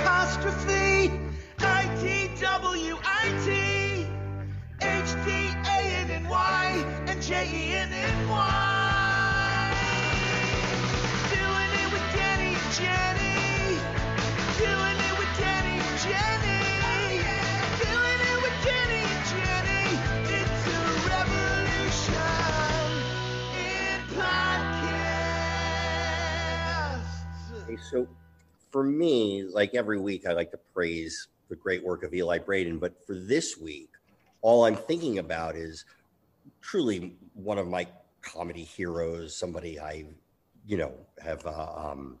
apostrophe I-T-W-I-T H-D-A-N-N-Y and J-E-N-N-Y Doing it with Danny and Jenny. Doing it with Danny and Jenny. Doing it with Danny and Jenny. It's a revolution so for me, like every week, I like to praise the great work of Eli Braden. But for this week, all I'm thinking about is truly one of my comedy heroes, somebody I, you know, have uh, um,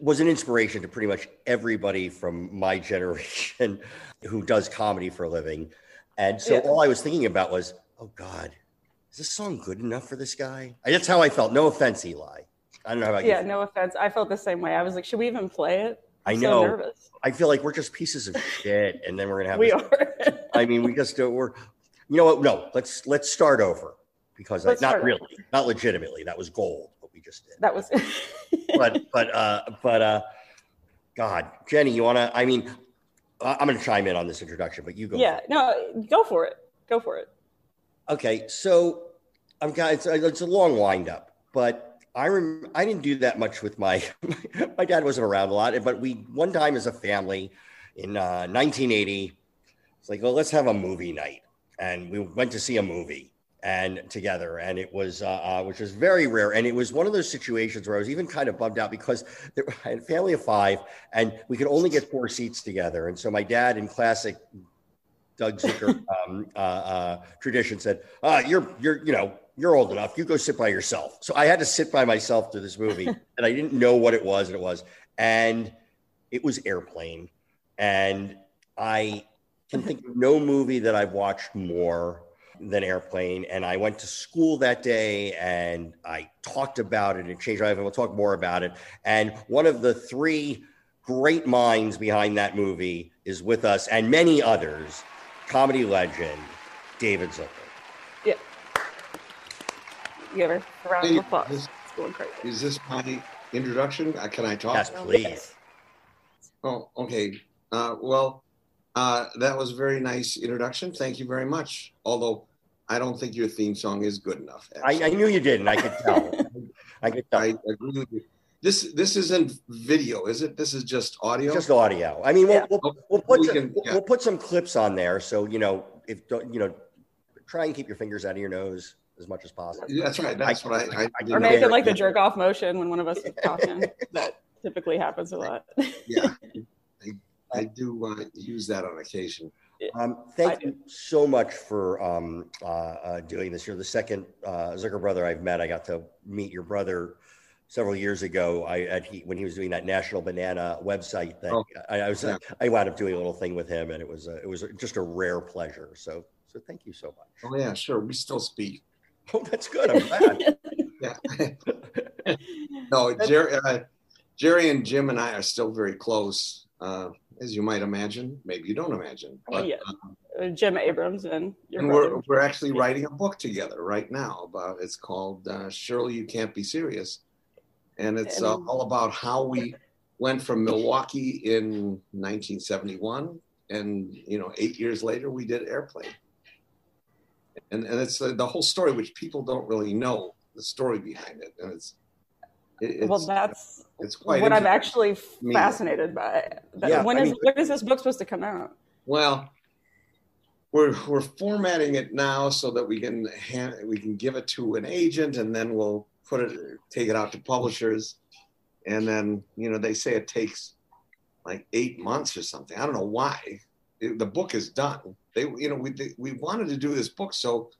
was an inspiration to pretty much everybody from my generation who does comedy for a living. And so Yeah. all I was thinking about was, oh God, is this song good enough for this guy? That's how I felt. No offense, Eli. I don't know how about Yeah, no offense. I felt the same way. I was like, should we even play it? I I'm know. So nervous. I feel like we're just pieces of shit, and then we're gonna have. We this- are. I mean, we just uh, we're. You know what? No, let's let's start over because Let's not start really, not legitimately. That was gold. What we just did. that was. but but uh but uh, God, Jenny, you wanna? I mean, I- I'm gonna chime in on this introduction, but you go. yeah. No, go for it. Go for it. Okay, so I'm kind. It's, it's a long wind up, but I rem- I didn't do that much with my my dad wasn't around a lot, but we one time as a family in uh, 1980, it's like, well, let's have a movie night, and we went to see a movie and together, and it was uh, uh, which was very rare, and it was one of those situations where I was even kind of bummed out because there, I had a family of five, and we could only get four seats together, and so my dad, in classic Doug Zuker um, uh, uh, tradition said, uh, "You're you're you know you're old enough. You go sit by yourself." So I had to sit by myself through this movie, and I didn't know what it was, and it was, and it was Airplane, and I can think of no movie that I've watched more than Airplane. And I went to school that day, and I talked about it and changed my life, and we'll talk more about it. And one of the three great minds behind that movie is with us, and many others comedy legend David Zucker. Yeah. Give her a round Hey, of applause. this- It's going crazy. Is this my introduction? Uh, Can I talk? Yes, please. Oh, okay. Uh, well, uh, that was a very nice introduction. Thank you very much. Although I don't think your theme song is good enough. I, I knew you didn't. I could tell. I could tell. I agree with you. This this isn't video, is it? This is just audio. Just audio. I mean, we'll, Yeah. we'll, we'll put We some, can- yeah. we'll put some clips on there. So you know, if don't- you know, try and keep your fingers out of your nose as much as possible. That's right. That's what I. I, I Or didn't make it like the jerk off motion when one of us is talking. that typically happens a lot. yeah. I, I do uh, use that on occasion. Um, thank you so much for um, uh, uh, doing this. You're the second uh, Zucker brother I've met. I got to meet your brother several years ago. I at he, when he was doing that National Banana website thing. Oh, I, I was yeah. I wound up doing a little thing with him, and it was a, it was just a rare pleasure. So so thank you so much. Oh yeah, sure. We still speak. Oh, that's good. I'm glad. Yeah. no, Jerry, uh, Jerry and Jim and I are still very close, uh, as you might imagine. Maybe you don't imagine, but Yeah. Uh, Jim Abrahams and your and we're we're actually writing a book together right now about. It's called uh, "Surely You Can't Be Serious," and it's uh, And- all about how we went from Milwaukee in 1971, and you know, eight years later, we did Airplane. And, and it's uh, the whole story, which people don't really know the story behind it, and it's it- well, that's it's quite what I'm actually fascinated by. Yeah, when I is mean- when is this book supposed to come out? Well, we're we're formatting it now so that we can hand, we can give it to an agent, and then we'll put it take it out to publishers, and then you know they say it takes like eight months or something. I don't know why. It- the book is done. They you know we they, we wanted to do this book, so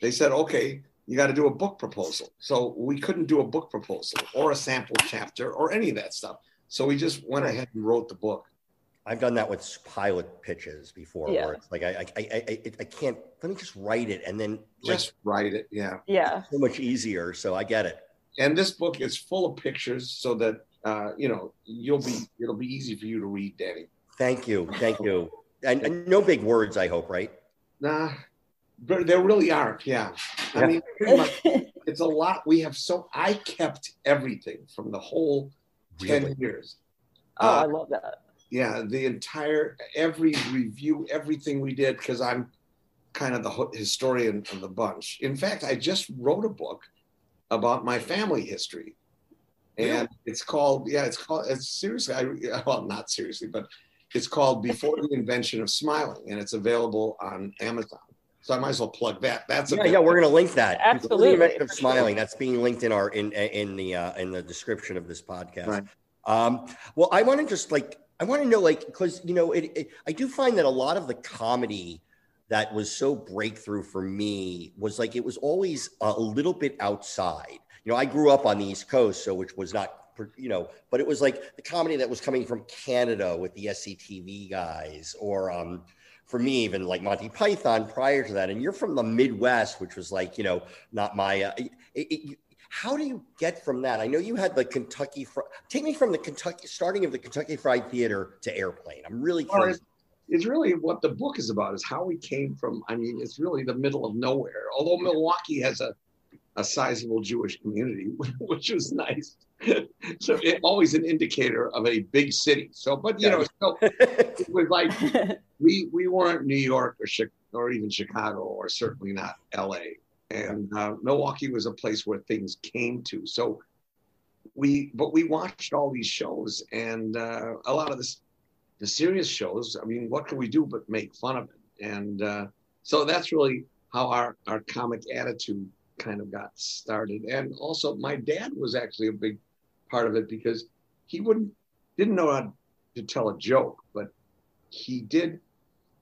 they said okay. You got to do a book proposal. So we couldn't do a book proposal or a sample chapter or any of that stuff. So we just went ahead and wrote the book. I've done that with pilot pitches before, Yeah. where it's like I I, I I I can't. Let me just write it, and then like Just write it. Yeah. Yeah, so much easier. So I get it. and this book is full of pictures so that uh, you know you'll be it'll be easy for you to read danny Thank you, thank you, and, and no big words. I hope, right? nah but there really aren't yeah i Yeah. mean much it's a lot we have so i kept everything from the whole 10 Really? years oh, I Uh, love that. yeah, the entire every review, everything we did, because I'm kind of the historian of the bunch. In fact, I just wrote a book about my family history, and it's called yeah, it's called it's seriously. I well, not seriously, but it's called Before the Invention of Smiling, and it's available on Amazon. So I might as well plug that. That's a Yeah, yeah, we're gonna link that. Absolutely, The Invention of smiling. That's being linked in our in in the uh, in the description of this podcast. Right. Um, well, I want to just like I want to know like because you know it, it. I do find that a lot of the comedy that was so breakthrough for me was like it was always a little bit outside. You know, I grew up on the East Coast, so which was not you know, but it was like the comedy that was coming from Canada with the SCTV guys, or um, for me even like Monty Python prior to that. And you're from the Midwest, which was like you know not my. Uh, it, it, how do you get from that? I know you had the Kentucky. Fri- Take me from the Kentucky starting of the Kentucky Fried Theater to Airplane. I'm really curious. it's, it's really what the book is about is how we came from i mean it's really the middle of nowhere although milwaukee has a, a sizable jewish community which was nice. So it, always an indicator of a big city. So but you know so it was like we we weren't new york or or even chicago or certainly not la and uh, milwaukee was a place where things came to. So we but we watched all these shows and uh, a lot of this the serious shows i mean what can we do but make fun of it? And uh, so that's really how our our comic attitude kind of got started. And also my dad was actually a big part of it because he wouldn't didn't know how to tell a joke but he did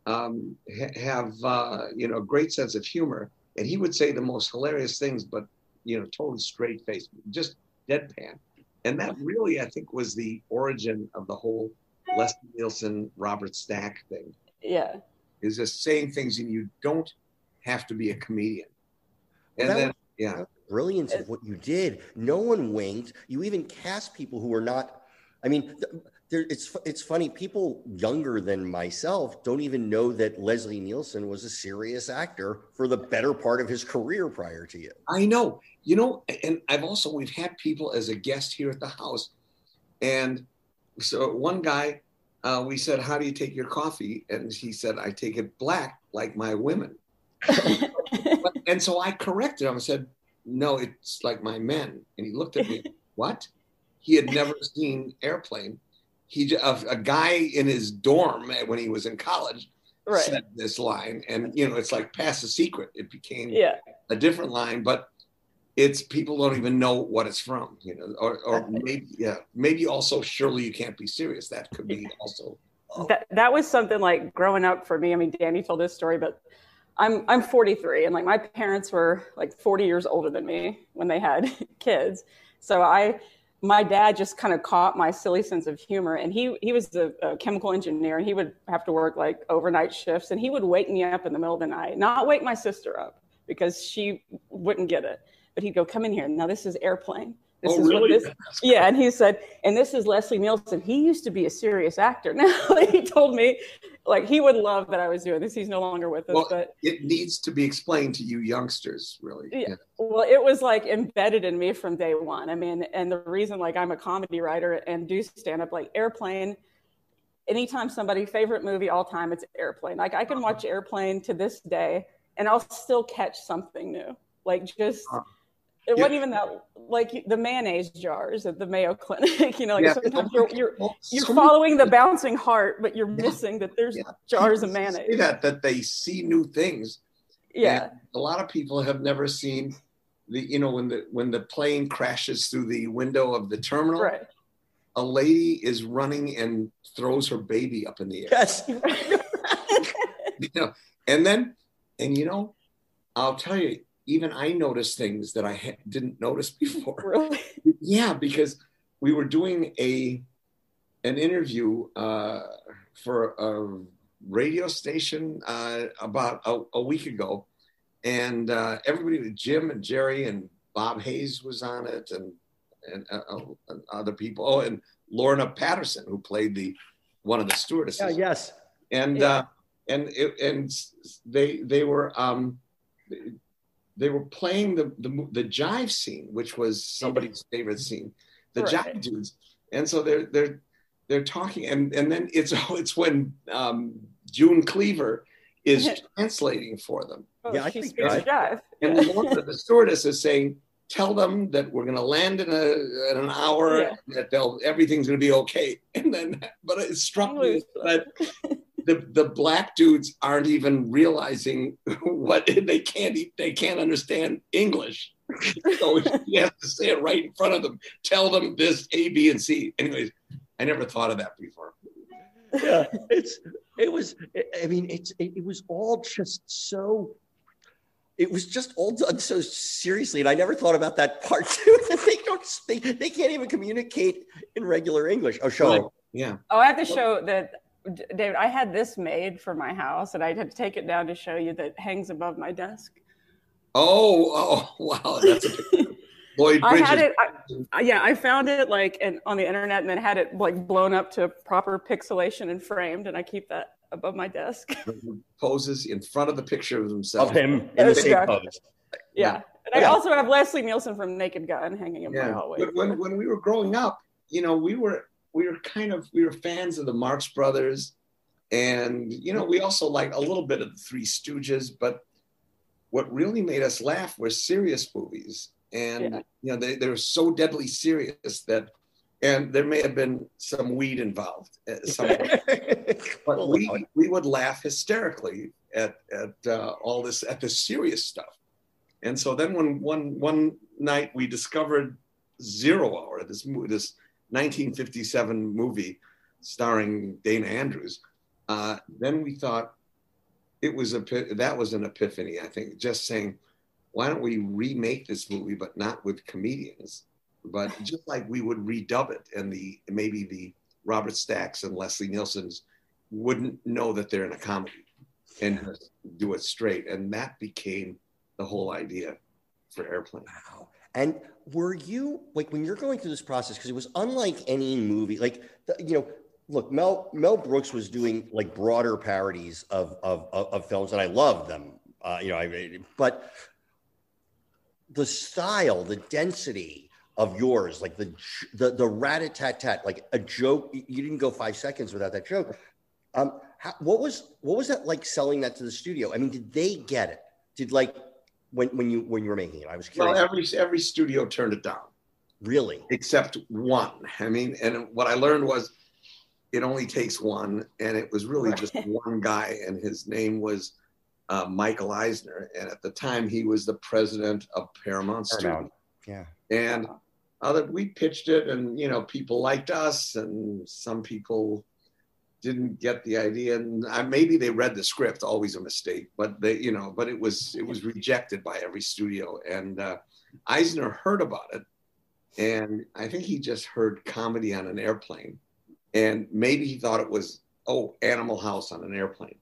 um, ha- have uh, you know a great sense of humor. And he would say the most hilarious things but you know totally straight face just deadpan. And that really i think was the origin of the whole leslie nielsen robert stack thing. Yeah. is just saying things and you don't have to be a comedian and That then was- yeah brilliance of what you did. No one winked. You even cast people who were not. I mean, th- there, it's it's funny. People younger than myself don't even know that Leslie Nielsen was a serious actor for the better part of his career prior to you. I know. You know, and I've also we've had people as a guest here at the house, and so one guy, uh, we said, "How do you take your coffee?" And he said, "I take it black, like my women." And so I corrected him. I said, "No, it's like my men." And he looked at me. what? He had never seen Airplane. He a guy in his dorm when he was in college right. said this line, and you know, it's like past the secret. It became Yeah. a different line, but it's people don't even know what it's from, you know, or, or maybe, yeah, maybe also surely you can't be serious. That could be also. that that was something like growing up for me. I mean, Danny told this story, but I'm I'm 43, and like my parents were like 40 years older than me when they had kids. So I, my dad just kind of caught my silly sense of humor, and he he was a, a chemical engineer, and he would have to work like overnight shifts, and he would wake me up in the middle of the night, not wake my sister up because she wouldn't get it, but he'd go, "Come in here. Now this is airplane." This oh, is what really? this yeah, and he said, and this is Leslie Nielsen. He used to be a serious actor. Now he told me, like he would love that I was doing this. He's no longer with us, Well, but It needs to be explained to you youngsters, really. Yeah. well, it was like embedded in me from day one. I mean, and the reason like I'm a comedy writer and do stand up like Airplane. Anytime somebody favorite movie all time, it's Airplane. Like I can watch Airplane to this day, and I'll still catch something new. Like just. Uh, It yeah. wasn't even that like the mayonnaise jars at the Mayo Clinic. You know, like Yeah. sometimes you're you're oh, you're so following the bouncing heart, but you're Yeah. missing that there's jars of mayonnaise. That that they see new things. Yeah, And a lot of people have never seen the you know when the when the plane crashes through the window of the terminal, right. a lady is running and throws her baby up in the air. Yes. you know, and then, and you know, I'll tell you, even I noticed things that I ha- didn't notice before. really? yeah, because we were doing a an interview uh, for a radio station uh, about a, a week ago, and uh, everybody, Jim and Jerry and Bob Hays was on it, and and, uh, uh, and other people. Oh, and Lorna Patterson, who played the one of the stewardesses Yeah, yes. and Yeah. uh, and it, and they they were um, they were playing the, the the jive scene, which was somebody's favorite scene, the Right. jive dudes, and so they're they're they're talking, and and then it's it's when um, June Cleaver is translating for them, Oh, Yeah, I she think speaks that- jive. and the, one, the stewardess is saying, "Tell them that we're going to land in a in an hour, Yeah. that they'll everything's going to be okay." And then, but it struck me that the the black dudes aren't even realizing what they can't they can't understand English. So you have to say it right in front of them. Tell them this A, B, and C. Anyways, I never thought of that before. yeah, it's it was. I mean, it's it, it was all just so. It was just all done so seriously, and I never thought about that part too. That they don't, they, they can't even communicate in regular English. Oh, show. Right. Yeah. Oh, I have to show that, D- David. I had this made for my house, and I had to take it down to show you that hangs above my desk. Oh, oh, wow. That's a Lloyd I had it. I, yeah, I found it like and on the internet, and then had it like blown up to proper pixelation and framed, and I keep that above my desk. poses in front of the picture of himself. Of him in the same pose. yeah, and I also have Leslie Nielsen from Naked Gun hanging in my hallway. But when, when we were growing up, you know, we were we were kind of we were fans of the Marx Brothers, and you know, we also like a little bit of the Three Stooges. But what really made us laugh were serious movies, and Yeah. you know, they they were so deadly serious that, and there may have been some weed involved. uh, somewhere. but we we would laugh hysterically at at uh, all this at the serious stuff and so then when one one night we discovered zero hour this mo- this 1957 movie starring dana andrews uh, then we thought it was a that was an epiphany i think just saying why don't we remake this movie but not with comedians but just like we would redub it and the maybe the robert stacks and leslie nielsen's wouldn't know that they're in a comedy and do it straight. And that became the whole idea for Airplane. Wow. And were you like when you're going through this process because it was unlike any movie, like you know, look, Mel Mel Brooks was doing like broader parodies of of of, of films, and I loved them. Uh, you know, I but the style, the density of yours, like the the the rat a tat tat, like a joke. You didn't go five seconds without that joke. Um, how, what was what was that like selling that to the studio? I mean, did they get it? Did like when when you when you were making it? I was Well, every every studio turned it down really? except one. I mean, and what I learned was it only takes one, and it was really just one guy, and his name was uh, Michael Eisner, and at the time he was the president of Paramount Studios. Yeah. and other we pitched it and you know people liked us and some people didn't get the idea. And I, maybe they read the script always a mistake but they you know but it was it was rejected by every studio. And uh, eisner heard about it. And i think he just heard comedy on an airplane. And maybe he thought it was oh animal house on an airplane.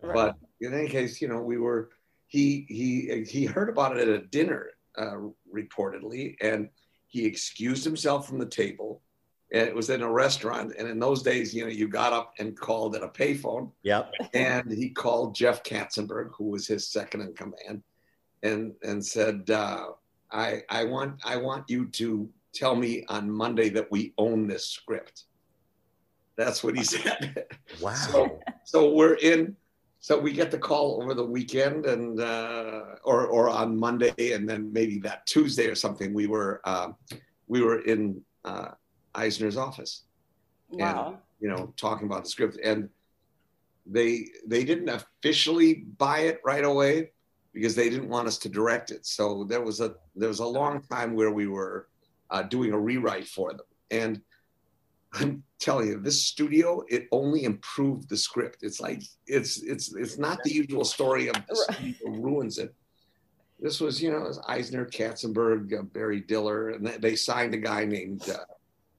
Right. but in any case, you know, we were he he he heard about it at a dinner uh, reportedly, and he excused himself from the table. And it was in a restaurant, and in those days, you know, you got up and called at a payphone, Yep. and he called Jeff Katzenberg, who was his second in command, and and said, uh, "I I want I want you to tell me on Monday that we own this script." That's what he said. Wow. So, so we're in. So we get the call over the weekend, and uh, or or on Monday, and then maybe that Tuesday or something. We were uh, we were in uh, Eisner's office, Wow. you know, talking about the script, and they they didn't officially buy it right away because they didn't want us to direct it. So there was a there was a long time where we were uh, doing a rewrite for them, and I'm telling you, this studio it only improved the script. It's like it's it's it's not the usual story of the studio ruins it. This was, you know, it was Eisner, Katzenberg, uh, Barry Diller, and they, they signed a guy named uh,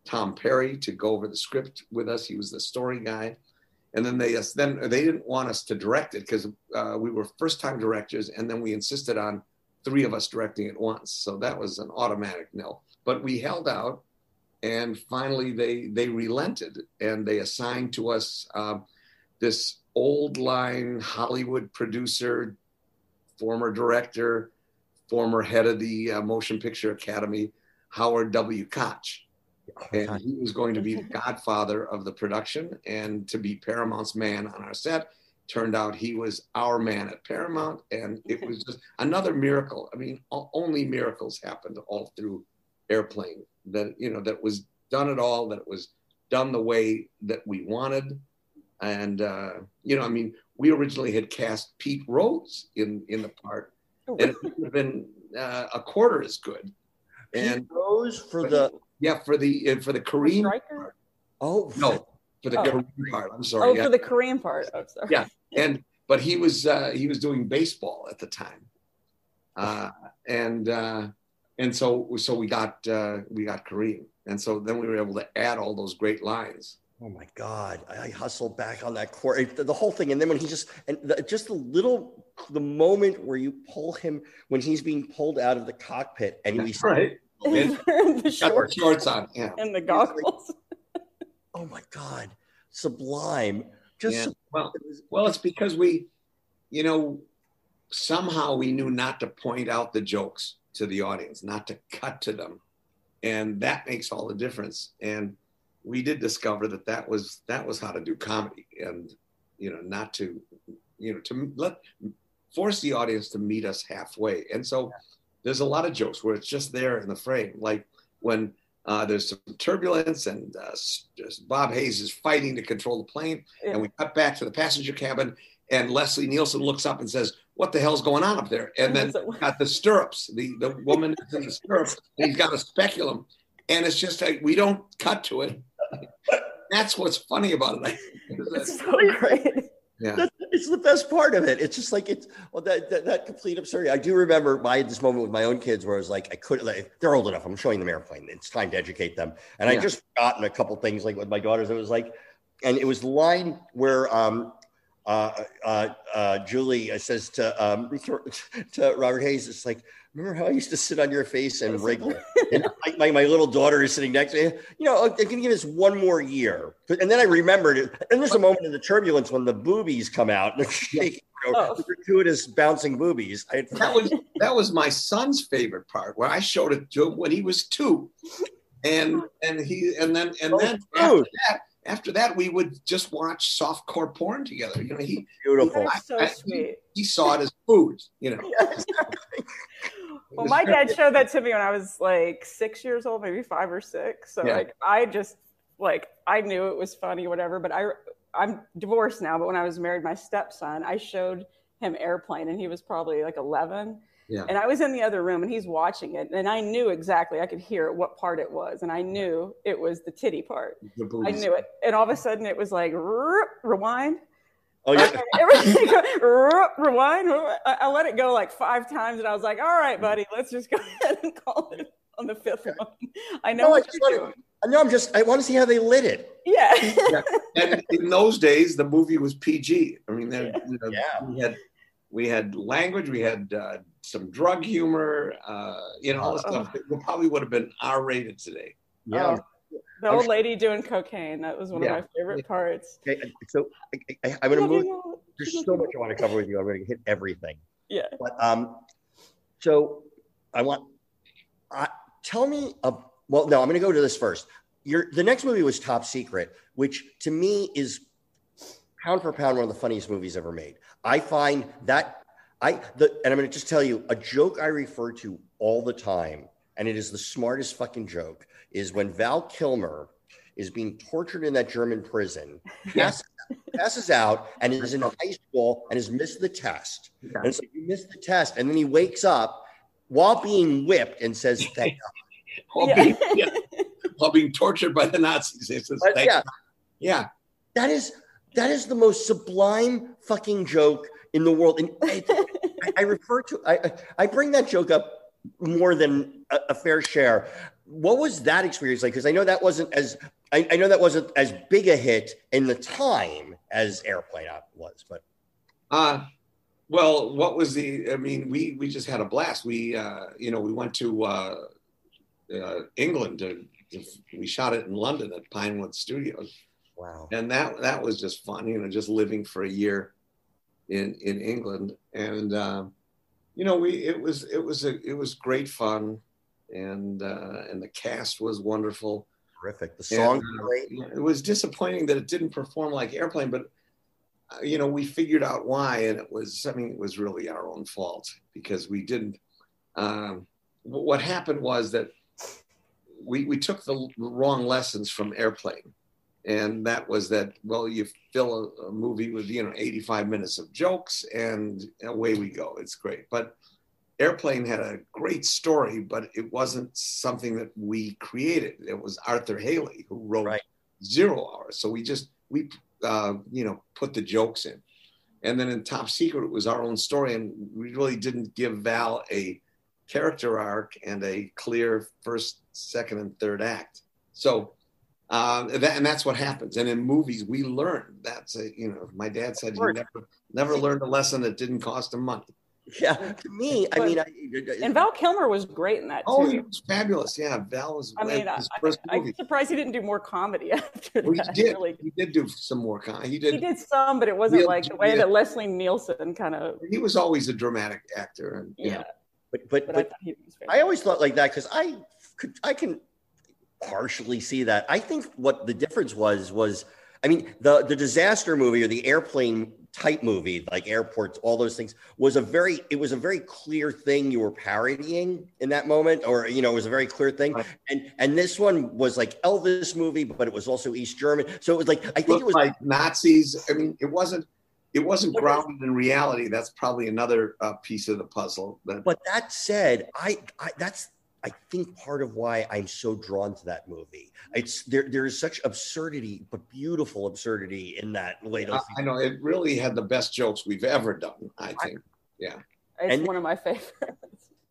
Tom Perry to go over the script with us. He was the story guy, and then they then they didn't want us to direct it because uh, we were first time directors, and then we insisted on three of us directing at once. So that was an automatic no. But we held out, and finally they they relented and they assigned to us um, this old line Hollywood producer, former director, former head of the uh, Motion Picture Academy, Howard W. Koch. And he was going to be the godfather of the production and to be Paramount's man on our set. Turned out he was our man at Paramount, and it was just another miracle. I mean, o- only miracles happened all through Airplane. That you know that was done at all. That it was done the way that we wanted, and uh, you know, I mean, we originally had cast Pete Rose in in the part, and it would have been uh, a quarter as good. And And Rose for the yeah, for the uh, for the Korean. Striker? oh no, for the Oh. Kareem part. I'm sorry. Oh, yeah. for the Korean part. Oh, sorry. Yeah. and but he was uh, he was doing baseball at the time, uh, and uh, and so so we got uh, we got Kareem, and so then we were able to add all those great lines. Oh my God! I, I hustled back on that court, it- the whole thing, and then when he just and the, just the little the moment where you pull him when he's being pulled out of the cockpit and we right. And the got shorts shorts on. Yeah. and the goggles. oh my God, sublime! Just Yeah. sub- Well, well, it's because we, you know, somehow we knew not to point out the jokes to the audience, not to cut to them, and that makes all the difference. And we did discover that that was that was how to do comedy, and you know, not to, you know, to let force the audience to meet us halfway. And so there's a lot of jokes where it's just there in the frame, like when. Uh, there's some turbulence, and uh, just Bob Hays is fighting to control the plane Yeah. and we cut back to the passenger cabin and leslie nielsen looks up and says what the hell's going on up there and then got the stirrups the, the woman is in the stirrups and he's got a speculum and it's just like we don't cut to it that's what's funny about it It's so great. yeah That's, it's the best part of it. It's just like it's well that, that that complete absurdity. I do remember my this moment with my own kids where I was like, I couldn't. Like, they're old enough. I'm showing them airplane. It's time to educate them. And I just forgotten a couple things like with my daughters. It was like, and it was the line where um, uh, uh, uh, Julie says to um, to Robert Hays, it's like. Remember how I used to sit on your face and wriggle? And my, my, my little daughter is sitting next to me. You know, I can give this one more year. And then I remembered it. And there's a moment in the turbulence when the boobies come out and they're shaking, you know, Oh. gratuitous bouncing boobies. I that was that was my son's favorite part where i showed it to him when he was two and and he and then and Oh, then after that after that we would just watch softcore porn together you know he beautiful. That's so I- sweet. he saw it as food you know Well, my dad showed that to me when I was like six years old, maybe five or six. So Yeah. like I just like I knew it was funny, whatever. But I I'm divorced now. But when I was married, my stepson, I showed him Airplane, and he was probably like 11. Yeah. And I was in the other room, and he's watching it, and I knew exactly. I could hear what part it was, and I knew it was the titty part. the I knew it, and all of a sudden it was like rewind. Oh, yeah. Okay, everything go, rewind. I, I let it go like five times, and I was like, "All right, buddy, let's just go ahead and call it on the fifth one." I know No, I what just you're want doing. to. No, I'm just. I want to see how they lit it. Yeah. and in those days, the movie was PG. I mean, there, Yeah. you know, Yeah. we had we had language, we had uh, some drug humor, uh, you know, all the Oh. stuff that probably would have been R rated today. Oh, the old lady doing cocaine. That was one Yeah. of my favorite parts. Okay, so I, I, I'm going to move. There's so much I want to cover with you. I'm going to hit everything. Yeah. But um, so I want. Uh, tell me. A, well, no, I'm going to go to this first. Your the next movie was Top Secret, which to me is pound for pound one of the funniest movies ever made. I find that I the and I'm going to just tell you a joke I refer to all the time, and it is the smartest fucking joke. Is when Val Kilmer is being tortured in that German prison, passes, passes out, and is in high school and has missed the test. And it's like you missed the test, and then he wakes up while being whipped and says, "Thank God." While, Yeah. being, yeah, while being tortured by the Nazis. It says, thank- yeah, yeah. that is that is the most sublime fucking joke in the world. And I, I- I refer to I I- I bring that joke up more than a, a fair share. What was that experience like? Because I know that wasn't as I, I know that wasn't as big a hit in the time as Airplane was, but Uh, well, what was the? I mean, we we just had a blast. We uh, you know we went to uh, uh, England. To, to, we shot it in London at Pinewood Studios, wow. and that that was just fun. You know, just living for a year in in England, and um, you know, we it was it was a it was great fun, and uh, and the cast was wonderful. terrific. The And, song, uh, great. it was disappointing that it didn't perform like Airplane, but uh, you know we figured out why, and it was I mean it was really our own fault because we didn't. Um, what happened was that we we took the wrong lessons from Airplane, and that was that well you fill a, a movie with you know 85 minutes of jokes and away we go. It's great, but Airplane had a great story, but it wasn't something that we created. It was Arthur Hailey who wrote Right. Zero Hour. So we just we uh, you know put the jokes in, and then in Top Secret it was our own story, and we really didn't give Val a character arc and a clear first, second, and third act. So. Um, that, and that's what happens. And in movies, we learn. That's a, you know, my dad said you never never learned a lesson that didn't cost him money. Yeah, to me, I But- mean, I, And Val Kilmer was great in that too. Oh, he was fabulous. Yeah, Val was I mean, I, first I, movie. I'm surprised he didn't do more comedy after Well, he that. did. Really. He did do some more. Con- he did. He did some, but it wasn't Yeah, like the way yeah. that Leslie Nielsen kind of. He was always a dramatic actor, and you Yeah, know, but but but but thought he was. I always thought like that because I could I can partially see that. I think what the difference was was I mean the the disaster movie or the airplane type movie like airports all those things was a very it was a very clear thing you were parodying in that moment or you know it was a very clear thing and and this one was like Elvis movie but it was also East German so it was like I think it was like Nazis. I mean, it wasn't. It wasn't grounded in reality. That's probably another uh, piece of the puzzle. That But that said, I, I that's I think part of why I'm so drawn to that movie. It's there. There is such absurdity, but beautiful absurdity in that way. I, I know it really had the best jokes we've ever done. I think. Yeah. It's and- one of my favorites.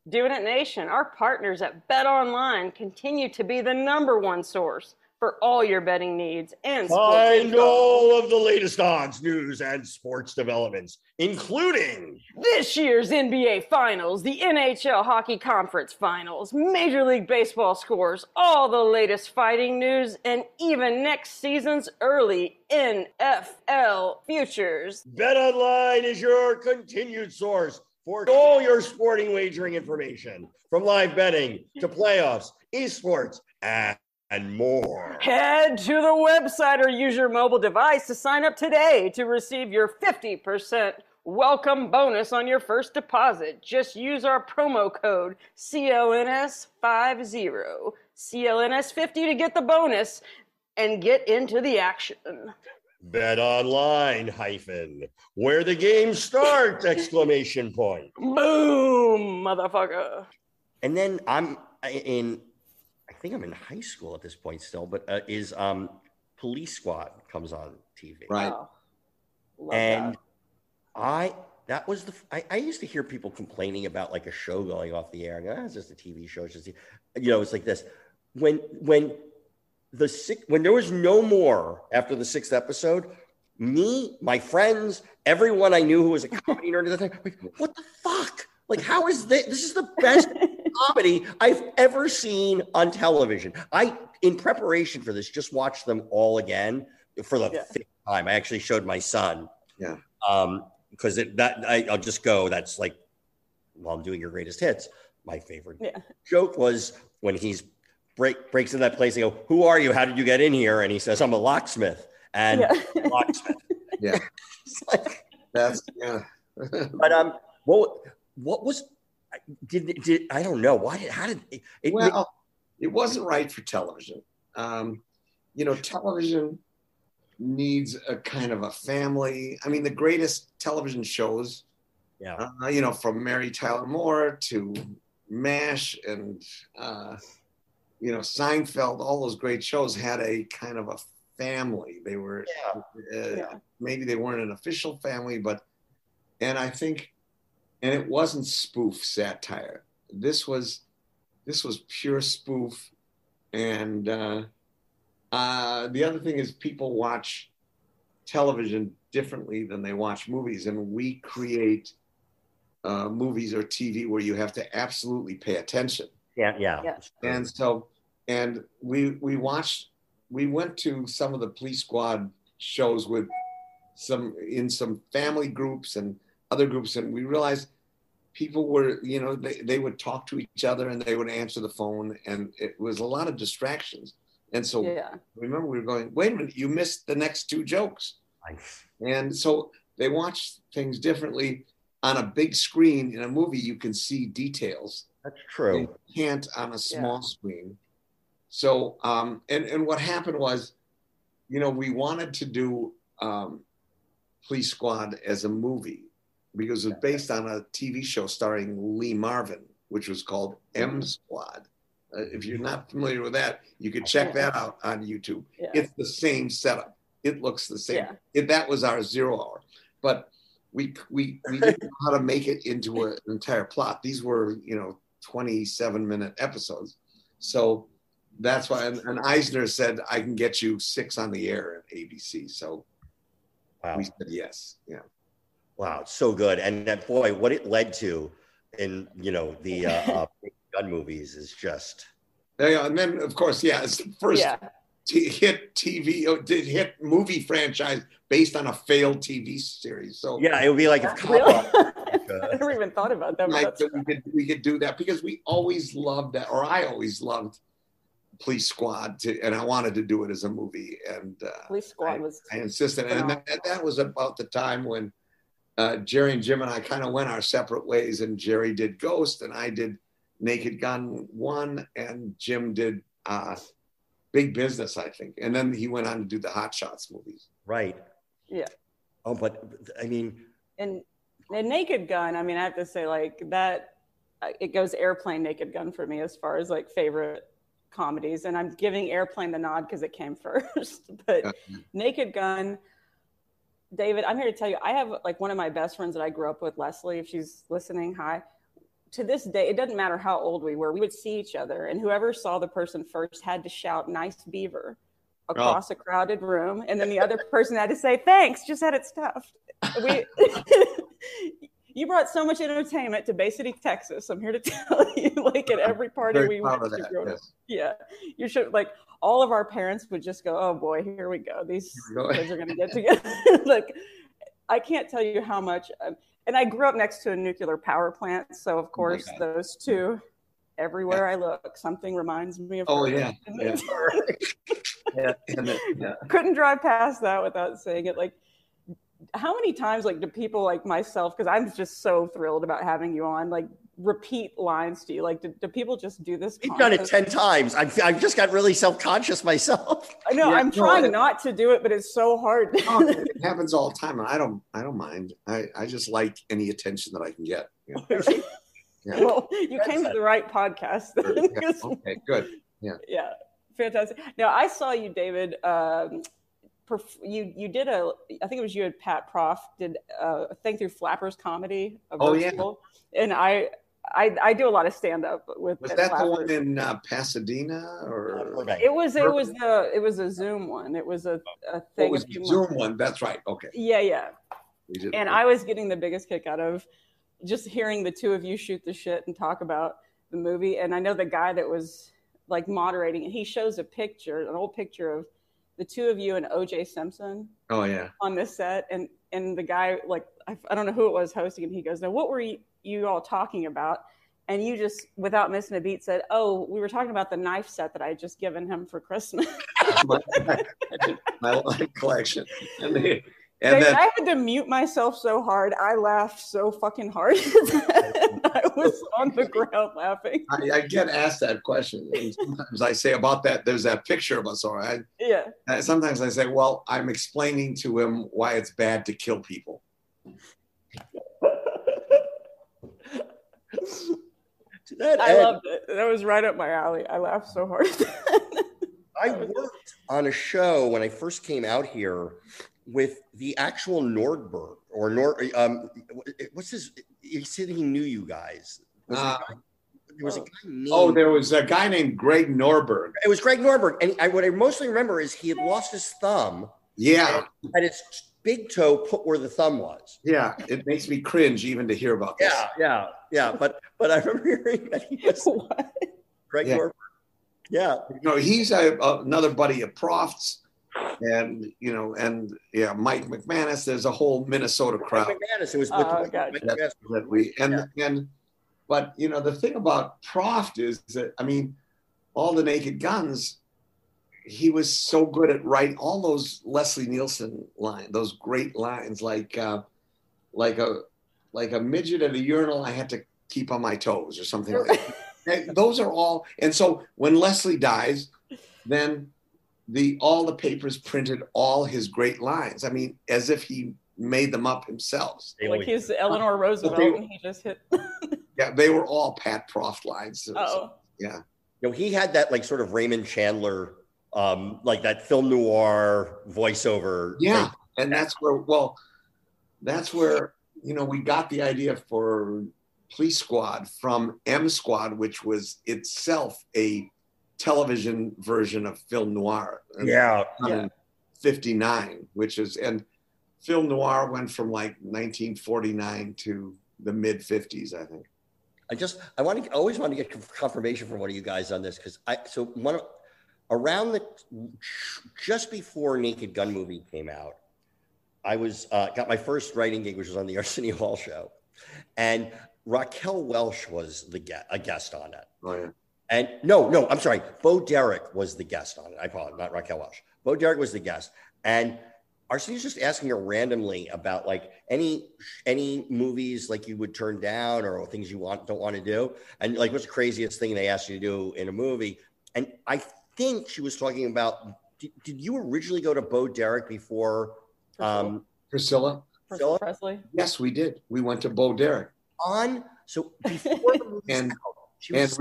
Doing It Nation, our partners at Bet Online continue to be the number one source for all your betting needs and sports Find all of the latest odds, news, and sports developments, including This year's NBA Finals, the NHL Hockey Conference Finals, Major League Baseball scores, all the latest fighting news, and even next season's early NFL futures. BetOnline is your continued source for all your sporting wagering information, from live betting to playoffs, esports, and, and more. Head to the website or use your mobile device to sign up today to receive your 50% welcome bonus on your first deposit. Just use our promo code CLNS50, CLNS50 to get the bonus and get into the action. Bet online hyphen where the game starts exclamation point. Boom, motherfucker. And then I'm in I think I'm in high school at this point still, but uh, is um Police Squad comes on TV. Right. Oh, love And that. I that was the I, I used to hear people complaining about like a show going off the air. and go, "Ah, it's just a TV show. It's just you know, it's like this. When when the six when there was no more after the sixth episode, me, my friends, everyone I knew who was a comedy nerd at the time, like, what the fuck? Like, how is this? This is the best comedy I've ever seen on television. I, in preparation for this, just watched them all again for the Yeah. fifth time. I actually showed my son. Yeah. Um, because it that I, I'll just go. That's like while I'm doing your greatest hits. My favorite Yeah. joke was when he's break breaks into that place. They go, "Who are you? How did you get in here?" And he says, "I'm a locksmith." And Yeah. locksmith. Yeah. It's like, That's yeah. but um, what what was did did I don't know why did how did it, it well, it wasn't right for television. Um, you know, television needs a kind of a family. I mean, the greatest television shows, yeah uh, you know, from Mary Tyler Moore to MASH and, uh, you know, Seinfeld, all those great shows had a kind of a family. They were, uh, Yeah. maybe they weren't an official family, but, and I think, and it wasn't spoof satire. This was, this was pure spoof. And uh, uh, the other thing is people watch television differently than they watch movies, and we create uh, movies or TV where you have to absolutely pay attention. yeah yeah, Yeah. And so, and we we watched, we went to some of the Police Squad shows with some in some family groups and other groups, and we realized people were, you know, they, they would talk to each other and they would answer the phone, and it was a lot of distractions. And so Yeah. remember, we were going, wait a minute, you missed the next two jokes. Nice. And so they watch things differently. On a big screen in a movie, you can see details That's true. you can't on a small screen. So, um, and and what happened was, you know, we wanted to do um, Police Squad as a movie because it's based on a TV show starring Lee Marvin, which was called M Squad. Uh, if you're not familiar with that, you could check that out on YouTube. Yeah. It's the same setup. It looks the same. Yeah. It, that was our zero hour, but we we we didn't know how to make it into a- an entire plot. These were you know 27 minute episodes, so that's why. And, and Eisner said, "I can get you six on the air at ABC." So Wow. we said yes. Yeah. Wow. It's so good. And that boy, what it led to in, you know, the uh, uh, gun movies is just, Yeah, and then of course, yeah, it's the first Yeah. t- hit TV, oh, did hit movie franchise based on a failed TV series. So yeah, it would be like if Cop Really? Rock, I never even thought about that. but like that's we could we could do that because we always loved that, or I always loved Police Squad, to, and I wanted to do it as a movie, and uh, Police Squad was. I insisted, and that, that was about the time when uh, Jerry and Jim and I kind of went our separate ways, and Jerry did Ghost, and I did Naked Gun One, and Jim did uh, Big Business, I think, and then he went on to do the Hot Shots movies. right. Yeah. Oh, but I mean, and and Naked Gun. I mean, I have to say, like that, uh, it goes Airplane, Naked Gun for me as far as like favorite comedies, and I'm giving Airplane the nod because it came first. but Yeah. Naked Gun, David, I'm here to tell you, I have like one of my best friends that I grew up with, Leslie. If she's listening, hi. To this day, it doesn't matter how old we were, we would see each other, and whoever saw the person first had to shout "Nice Beaver" across oh. a crowded room, and then the other person had to say "Thanks," just had it stuffed. We, you brought so much entertainment to Bay City, Texas. I'm here to tell you, like at every party Very we went to, that. yes. yeah, you should like all of our parents would just go, "Oh boy, here we go. These Here go." kids are going to get together." like, I can't tell you how much. Um, and I grew up next to a nuclear power plant, so of course God. those two. Everywhere I look, something reminds me of. Oh yeah, yeah. yeah. Yeah. couldn't drive past that without saying it. Like, how many times, like, do people like myself, because I'm just so thrilled about having you on, like, repeat lines to you? Like, do, do people just do this? we've done it 10 times. I've, I've just got really self conscious myself. I know. Yeah, I'm no, trying it- not to do it, but it's so hard. Oh, it happens all the time, and I don't. I don't mind. I, I just like any attention that I can get. you know. Yeah. well, you came to the right podcast. then, 'cause- Okay, good. yeah, yeah fantastic. Now, I saw you, David. Um, perf- you you did a I think it was you and Pat Proft did a thing through Flappers Comedy. A Oh, yeah. and I. I, I do a lot of stand up with Was at that the one in uh, Pasadena or Burbank. It was it was the it was a Zoom one. It was a, a what thing. was a Zoom months- one? That's right. Okay. Yeah, yeah. We did. And I was getting the biggest kick out of just hearing the two of you shoot the shit and talk about the movie. And I know the guy that was like moderating it, he shows a picture, an old picture of the two of you and OJ Simpson Oh yeah. on this set. And and the guy like I, I don't know who it was hosting, and he goes, "Now what were you, you all talking about?" And you just, without missing a beat, said, "Oh, we were talking about the knife set that I had just given him for Christmas." my, my collection. And, they, and then I had to mute myself so hard. I laughed so fucking hard. I was on the ground laughing. I, I get asked that question. And sometimes I say about that, there's that picture of us. All right. Yeah. Uh, Sometimes I say, well, I'm explaining to him why it's bad to kill people. That I end, loved it. That was right up my alley. I laughed so hard. I worked on a show when I first came out here with the actual Nordberg or Nord. Um, what's his? He said he knew you guys. Was it a Uh, guy- there was a guy named. Oh, there was a guy named Greg Norberg. it was Greg Norberg, and I, what I mostly remember is he had lost his thumb, Yeah. and his big toe put where the thumb was. Yeah. It makes me cringe even to hear about this. Yeah, yeah, yeah. But but I remember hearing that he was What? Greg Yeah. Nordberg. Yeah, you know, he's a, another buddy of Proft's, and you know, and yeah, Mike McManus. There's a whole Minnesota crowd McManus. It was with Oh, with- gotcha. that, that we and and, but you know, the thing about Proft is that I mean, all the Naked Guns, he was so good at writing all those Leslie Nielsen lines, those great lines like uh, like a like a midget at a urinal. I had to keep on my toes or something like that. Those are all. And so when Leslie dies, then the all the papers printed all his great lines. I mean, as if he made them up himself. Like always- he's Eleanor Roosevelt they- and he just hit. Yeah, they were all Pat Proft lines. Oh, Yeah. you know, he had that like sort of Raymond Chandler, um, like that film noir voiceover. Yeah, thing. and that's where well, that's where you know we got the idea for Police Squad from M Squad, which was itself a television version of film noir. yeah, Yeah. 59, which is and film noir went from like 1949 to the mid 50s, I think. I just I want to I always want to get confirmation from one of you guys on this because I so one of, around the just before Naked Gun movie came out, I was uh, got my first writing gig, which was on the Arsenio Hall show, and Raquel Welch was the get, a guest on it. Oh yeah. And no, no, I'm sorry. Bo Derek was the guest on it. I apologize, not Raquel Welch. Bo Derek was the guest. And Arsenio's just asking her randomly about like any any movies like you would turn down or things you want don't want to do. And like what's the craziest thing they asked you to do in a movie? And I think she was talking about did, did you originally go to Bo Derek before um Priscilla? Priscilla Presley. Yes, we did. We went to Bo Derek on so before the movie And- out, she and was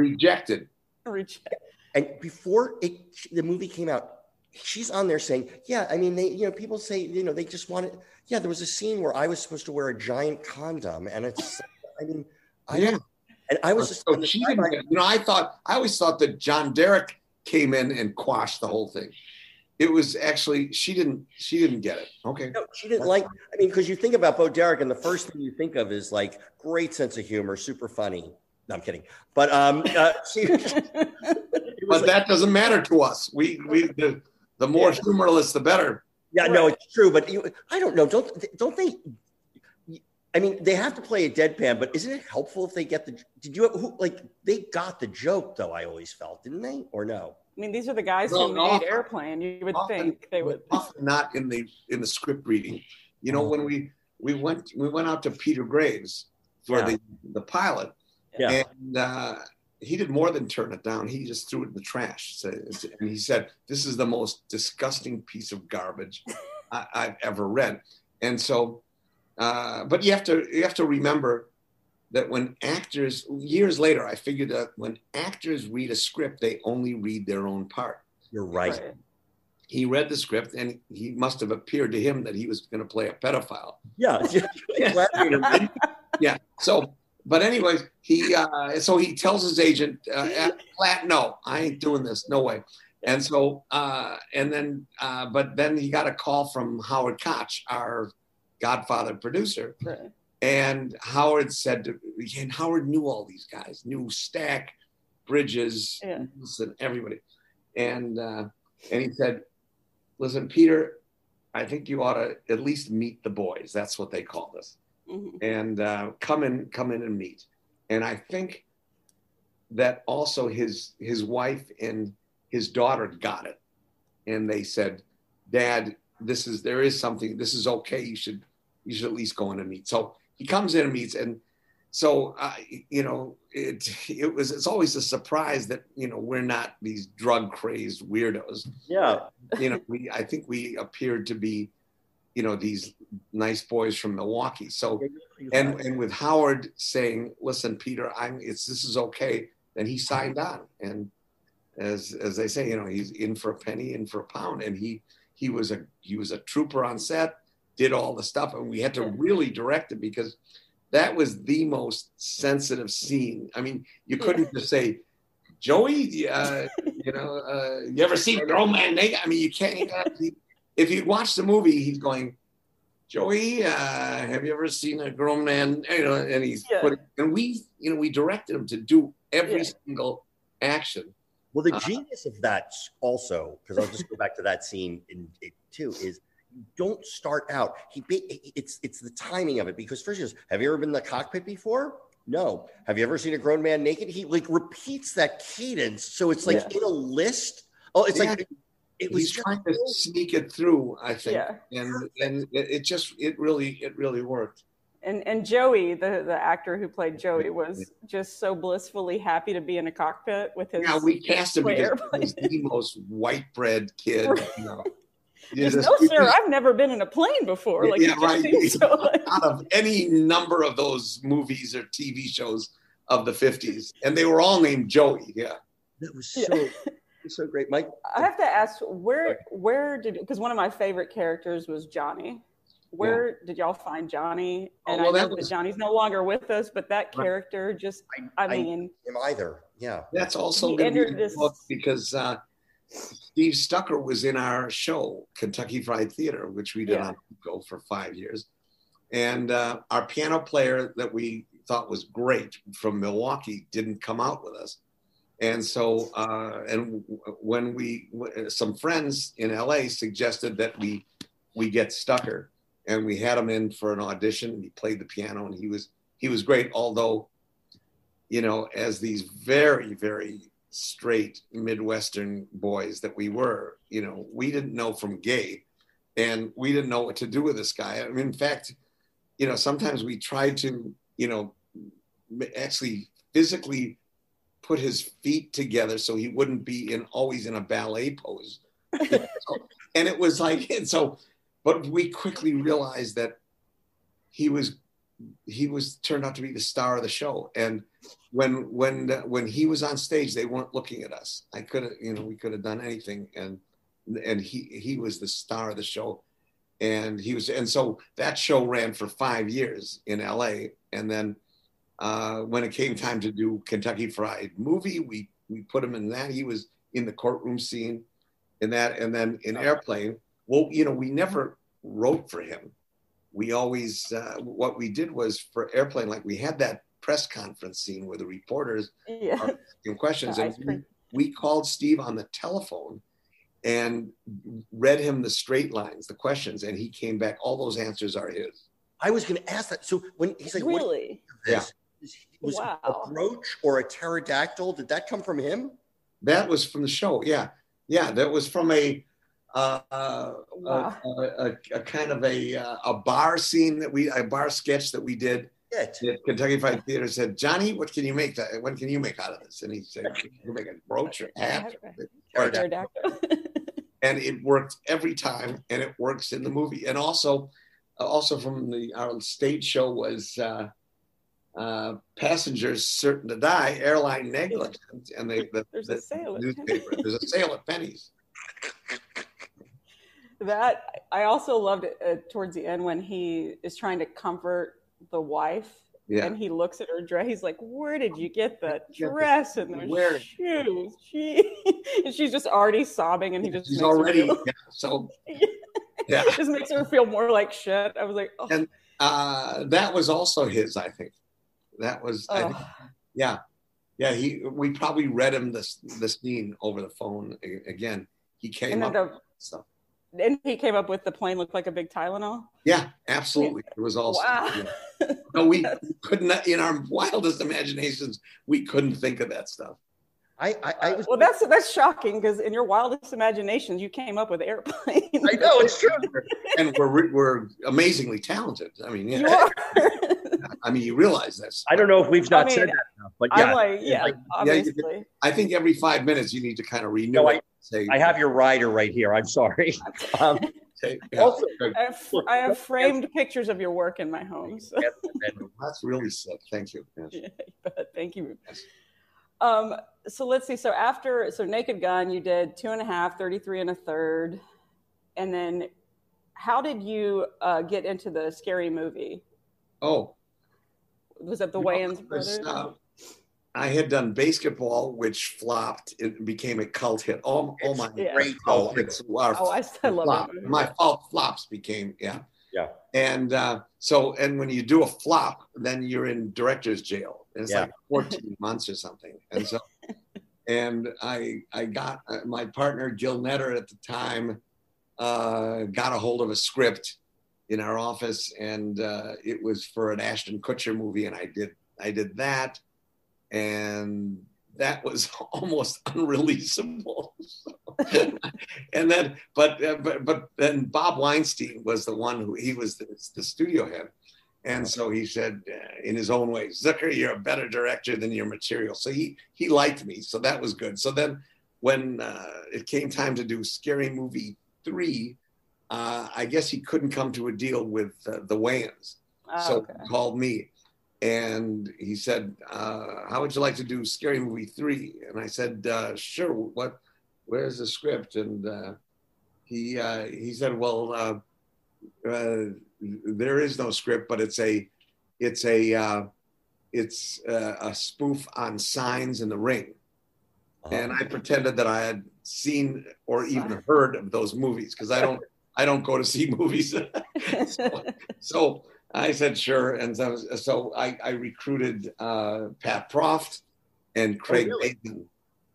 rejected. And before it, the movie came out, she's on there saying, "Yeah, I mean, they, you know, people say, you know, they just want it." Yeah, there was a scene where I was supposed to wear a giant condom, and it's, I mean, I Yeah. and I was just, So on the she sideline- didn't, get- you know, I thought I always thought that John Derek came in and quashed the whole thing. It was actually she didn't she didn't get it. Okay. No, she didn't like. I mean, because you think about Bo Derek, and the first thing you think of is like great sense of humor, super funny. No, I'm kidding. But um, uh, she, it was But like- that doesn't matter to us. We we the the more Yeah. humorless the better. Yeah, no, it's true, but you, I don't know. Don't don't they? I mean, they have to play a deadpan, but isn't it helpful if they get the? Did you who like they got the joke though? I always felt, didn't they, or no? I mean, these are the guys No, who no, made often- Airplane. You would often- think they would. Often not in the in the script reading. You know, when we we went we went out to Peter Graves for Yeah. the the pilot, Yeah. and uh, he did more than turn it down. He just threw it in the trash. So, and he said, "This is the most disgusting piece of garbage I, I've ever read." And so, uh, but you have to you have to remember that when actors years later, I figured that when actors read a script, they only read their own part. You're right. Right. He read the script, and he must have appeared to him that he was going to play a pedophile. Yeah. yeah. yeah. So, but anyways, he uh, so he tells his agent uh, flat, no, I ain't doing this, no way. And so, uh, and then, uh, but then he got a call from Howard Koch, our Godfather producer, Right. and Howard said, to, and Howard knew all these guys, knew Stack, Bridges, Yeah. Nielsen, everybody, and uh, and he said, listen, Peter, I think you ought to at least meet the boys. That's what they call this Mhm. and uh, come in come in and meet. And i think that also his his wife and his daughter got it. And they said dad this is there is something this is okay. You should you should at least go in and meet. So he comes in and meets. And so uh, you know it it was it's always a surprise that you know we're not these drug crazed weirdos. Yeah. you know we i think we appeared to be you know these nice boys from milwaukee so and and with Howard saying, "Listen, Peter, I'm it's this is okay," then he signed on, and as as they say, you know, he's in for a penny, in for a pound, and he he was a he was a trooper on set, did all the stuff, and we had to really direct it because that was the most sensitive scene. I mean, you couldn't just say. Joey, uh, you know, uh, you ever seen a grown man naked? I mean, you can't. You gotta, if you watch the movie, he's going, Joey, uh, have you ever seen a grown man? You know, and he's Yeah. put, and we, you know, we directed him to do every Yeah. single action. Well, the Uh, genius of that also, because I'll just go back to that scene in it too, is you don't start out. He it's it's the timing of it because first he goes, "Have you ever been in the cockpit before?" No. Have you ever seen a grown man naked? He like repeats that cadence, so it's like Yeah. in a list. Oh, it's like it was he's just trying to sneak it through. I think, Yeah. and and it, it just it really it really worked. And and Joey, the the actor who played Joey, was just so blissfully happy to be in a cockpit with his. Yeah, we cast him play because airplane. he was the most white bread kid. You know. You Just, just- no, sir, I've never been in a plane before. Like, Yeah, right. so, like- out of any number of those movies or TV shows of the 50s. And they were all named Joey. Yeah. That was so it was so great, Mike. I have to ask, where where did because one of my favorite characters was Johnny. Where did y'all find Johnny? Oh, And well, I know that that Johnny's no longer with us, but that character just, I, I mean, him either. Yeah. That's also going to be entered this- book because uh, Steve Stucker was in our show, Kentucky Fried Theater, which we did Yeah. on Go for five years. And uh, our piano player that we thought was great from Milwaukee didn't come out with us. And so, uh, and when we, some friends in LA suggested that we, we get Stucker and we had him in for an audition. And he played the piano and he was, he was great. Although, you know, as these very, very straight Midwestern boys that we were, you know, we didn't know from gay and we didn't know what to do with this guy. I mean, in fact, you know, sometimes we tried to, you know, actually physically put his feet together so he wouldn't be in always in a ballet pose. and it was like, and so, but we quickly realized that he was, he was turned out to be the star of the show. And when, when, when he was on stage, they weren't looking at us. I could have, you know, we could have done anything. And, and he, he was the star of the show and he was and so that show ran for five years in la and then uh, when it came time to do kentucky fried movie we we put him in that he was in the courtroom scene in that and then in airplane well you know we never wrote for him we always uh, what we did was for airplane like we had that press conference scene where the reporters yeah. are asking questions and we, we called steve on the telephone and read him the straight lines, the questions, and he came back. All those answers are his. I was going to ask that. So when he's like, really? is this? Was Wow. a brooch or a pterodactyl? Did that come from him? That was from the show. Yeah, yeah. That was from a uh, uh, Wow. a, a, a kind of a uh, a bar scene that we a bar sketch that we did. It. That Kentucky Fried Theater said, Johnny, what can you make that? What can you make out of this? And he said, you can make a brooch or hat. Or Pterodactyl. and it worked every time and it works in the movie and also uh, also from the our stage show was uh, uh, passengers certain to die airline negligence and they the, There's the a sale newspaper there's a sale at Penney's that I also loved it uh, towards the end when he is trying to comfort the wife. yeah And he looks at her dress. He's like, "Where did you get that the- dress and those where- shoes?" She, and she's just already sobbing, and he just she's already feel- yeah, so yeah just makes her feel more like shit. I was like, "Oh, And- uh, that was also his i think that was I think, oh. yeah yeah he we probably read him this the scene over the phone again he came and up then with the stuff and he came up with the plane looked like a big Tylenol. Yeah, absolutely. It was also. Wow. yeah. No, we couldn't. In our wildest imaginations, we couldn't think of that stuff. I, I, I was. Well, that's that's shocking because in your wildest imaginations, you came up with airplane. I know it's true. And we're we're amazingly talented. I mean, you yeah. are. I mean, you realize this. I don't know if we've not I mean, said that enough, but yeah, I'm like, yeah, like- yeah, you. I think every five minutes you need to kind of renew. No, it. Say, I have your rider right here. I'm sorry. Um, say, yeah. also- I have, I have framed pictures of your work in my home. So. that's really sick. Thank you. Yes. Yeah, thank you. Um, so let's see. So after, so Naked Gun, you did two and a half, 33 and a third. And then how did you uh, get into the scary movie? Oh, Was it the Wayans brothers? uh, I had done BASEketball, which flopped. It became a cult hit. Oh, oh my! Yeah. great Oh, cult. it's our oh, I, I love flop. that movie. My fault flops became yeah. Yeah. And uh, so, and when you do a flop, then you're in director's jail. And it's Yeah. like 14 months or something. And so, and I, I got uh, my partner Gil Netter at the time, uh, got a hold of a script in our office, and uh, it was for an Ashton Kutcher movie, and I did, I did that, and that was almost unreleasable. and then, but, uh, but but then Bob Weinstein was the one who he was the, the studio head, and so he said uh, in his own way, Zucker, you're a better director than your material. So he he liked me, so that was good. So then, when uh, it came time to do Scary Movie three, uh, I guess he couldn't come to a deal with uh, the Wayans, Oh, so okay. he called me and he said, uh, "How would you like to do Scary Movie 3? And I said, uh, "Sure. What? Where's the script?" And uh, he uh, he said, "Well, uh, uh, there is no script, but it's a it's a uh, it's uh, a spoof on Signs in the Ring." And I pretended that I had seen or even heard of those movies because I don't I don't go to see movies. so, so I said sure, and so, so I, I recruited uh, Pat Proft and Craig really? Mason.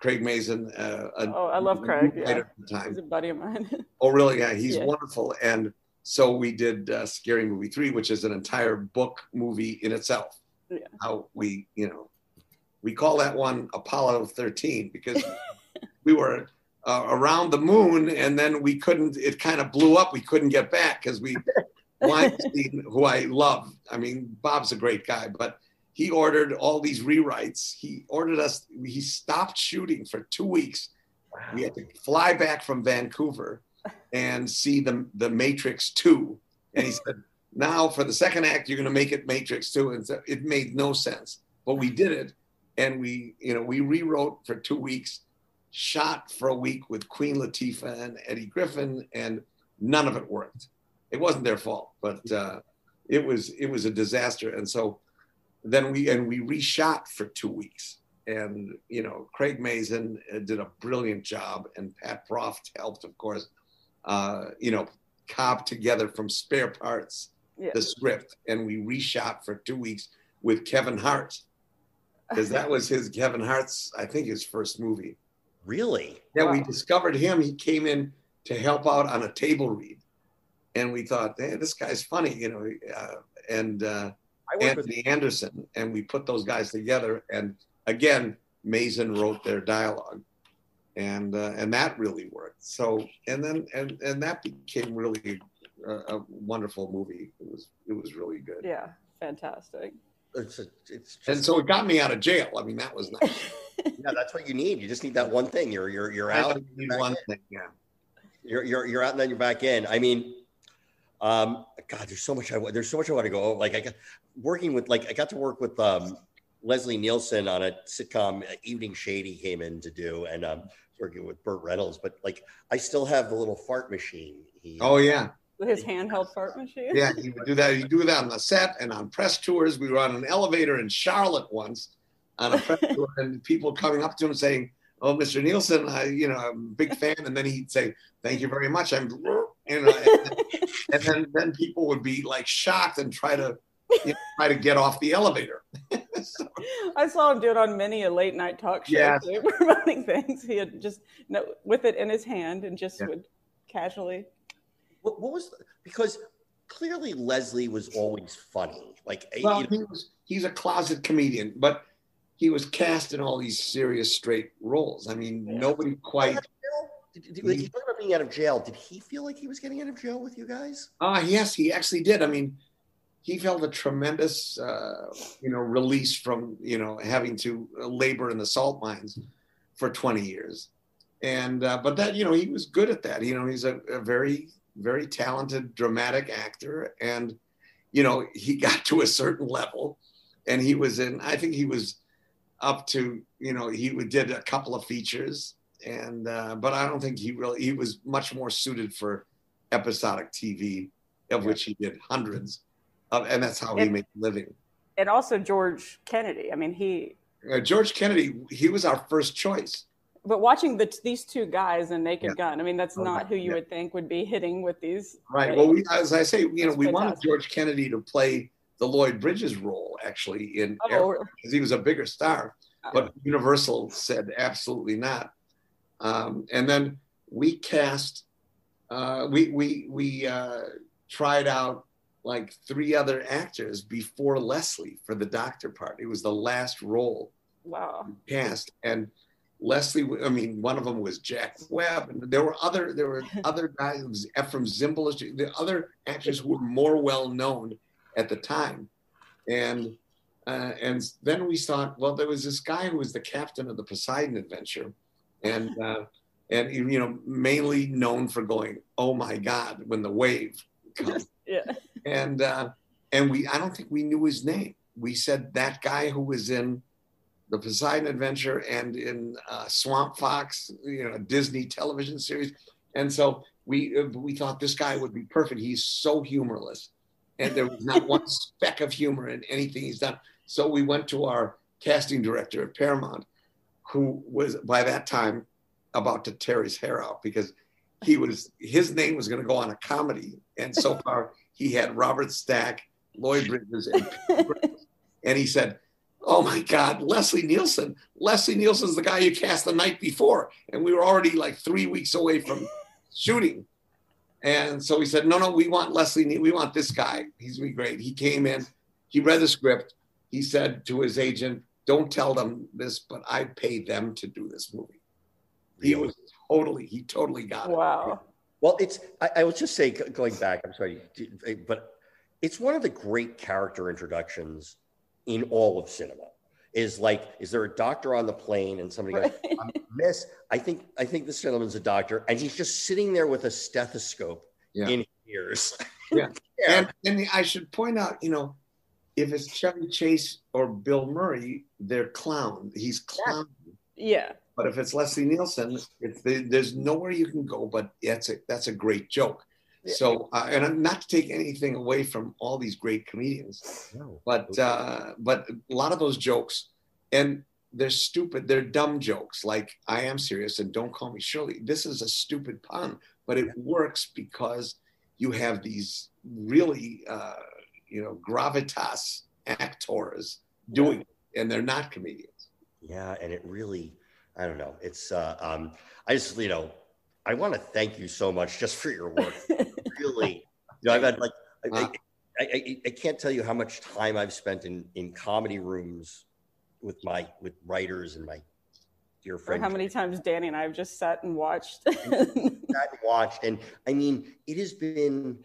Craig Mazin. Uh, a Oh, I love Craig, yeah. at the He's a buddy of mine. Oh, really? Yeah, he's Yeah. wonderful. And so we did uh, Scary Movie Three, which is an entire book movie in itself. Yeah. How we, you know, we call that one Apollo 13 because we were uh, around the moon and then we couldn't. It kind of blew up. We couldn't get back because we Weinstein, who I love. I mean, Bob's a great guy, but he ordered all these rewrites. He ordered us. He stopped shooting for two weeks. We had to fly back from Vancouver and see the the Matrix Two, and he said, "Now for the second act, you're going to make it Matrix 2. And so it made no sense, but we did it, and we, you know, we rewrote for two weeks, shot for a week with Queen Latifah and Eddie Griffin, and none of it worked. It wasn't their fault, but uh, it was it was a disaster. And so then we and we reshot for two weeks and you know craig mazin uh, did a brilliant job and pat proft helped of course uh, you know cop together from spare parts Yeah. the script and we reshot for two weeks with kevin hart because that was his kevin hart's i think his first movie Really? yeah we discovered him he came in to help out on a table read and we thought hey this guy's funny you know uh, and uh, I work with Anthony Anderson, and we put those guys together. And again, Mazin wrote their dialogue, and uh, and that really worked. So and then and and that became really a, a wonderful movie. It was it was really good. yeah, fantastic. It's, a, it's just, And so it got me out of jail. I mean, that was nice. yeah, that's what you need. You just need that one thing. You're you're you're I out. only need one thing. Yeah. You're you're you're out and then you're back in. I mean, um, God, there's so much I wa- there's so much I want to go over. Like I got working with like I got to work with um Leslie Nielsen on a sitcom uh, Evening Shady came in to do and um working with Burt Reynolds, but like I still have the little fart machine. He, Oh yeah, His handheld fart machine. yeah. He would do that. He'd do that on the set and on press tours. We were on an elevator in Charlotte once on a press tour, and people coming up to him saying, "Oh, Mr. Nielsen, I, you know, I'm a big fan," and then he'd say, "Thank you very much." I'm, you know, and, and then then people would be like shocked and try to you know, try to get off the elevator. So, I saw him do it on many a late night talk show Yes. too, promoting things. He had just no, with it in his hand and just Yeah. would casually. What, what was the, because clearly Leslie was always funny. Like well, you know, he was he's a closet comedian, but he was cast in all these serious straight roles. I mean, Yeah. nobody quite. did, did, talking about being out of jail. Did he feel like he was getting out of jail with you guys? Ah, yes, he actually did. I mean, he felt a tremendous, uh, you know, release from you know having to labor in the salt mines for 20 years, and uh, but that you know he was good at that. You know, he's a, a very very talented dramatic actor, and you know he got to a certain level, and he was in. I think he was up to you know he did a couple of features, and uh, but I don't think he really he was much more suited for episodic TV, of which he did hundreds, of, and that's how he made a living. And also George Kennedy. I mean, he. Uh, George Kennedy, he was our first choice. But watching the, these two guys in Naked Yeah. Gun, I mean, that's Oh, not who you yeah. would think would be hitting with these. Right. Well, we, as I say, you know, That's we wanted. George Kennedy to play the Lloyd Bridges role actually in Oh, because he was a bigger star, but Universal said absolutely not. Um, and then we cast, uh, we we we uh, tried out like three other actors before Leslie for the doctor part. It was the last role Wow. cast and Leslie, I mean, one of them was Jack Webb, and there were other there were other guys. Efrem Zimbalist, the other actors who were more well known at the time, and uh, and then we thought, well, there was this guy who was the captain of the Poseidon Adventure, and uh, and you know mainly known for going, oh my God, when the wave comes, Yeah. and uh, and we I don't think we knew his name. We said that guy who was in the Poseidon Adventure and in uh, Swamp Fox, you know, a Disney television series, and so we we thought this guy would be perfect. He's so humorless, and there was not one speck of humor in anything he's done. So we went to our casting director at Paramount, who was by that time about to tear his hair out because he was his name was going to go on a comedy, and so far he had Robert Stack, Lloyd Bridges, and Bridges. and he said, "Oh my God, Leslie Nielsen! Leslie Nielsen's the guy you cast the night before, and we were already like three weeks away from shooting." And so he said, "No, no, we want Leslie. Ne- We want this guy. He's gonna be great." He came in, he read the script. He said to his agent, "Don't tell them this, but I pay them to do this movie." He was totally, he totally got it. Wow. Well, it's I, I will just say going back. I'm sorry, but it's one of the great character introductions in all of cinema. Is like, is there a doctor on the plane and somebody goes, Right. "I'm Miss, I think I think this gentleman's a doctor, and he's just sitting there with a stethoscope Yeah. in his ears. Yeah. yeah. And, and I should point out, you know, if it's Chevy Chase or Bill Murray, they're clown. He's clown. Yeah. But if it's Leslie Nielsen, it's the, there's nowhere you can go. But that's a that's a great joke. Yeah. So, uh, and I'm not to take anything away from all these great comedians, No. but uh, but a lot of those jokes, and they're stupid. They're dumb jokes. Like I am serious, and don't call me Shirley. This is a stupid pun, but it works because you have these really, uh, you know, gravitas actors doing it, and they're not comedians. Yeah, and it really, I don't know. It's uh, um, I just you know, I want to thank you so much just for your work. really, you know, I've had like I, uh-huh. I, I, I, I can't tell you how much time I've spent in in comedy rooms with my with writers and my dear Or friends. how many times Danny and I have just sat and watched. sat and watched, and I mean, it has been.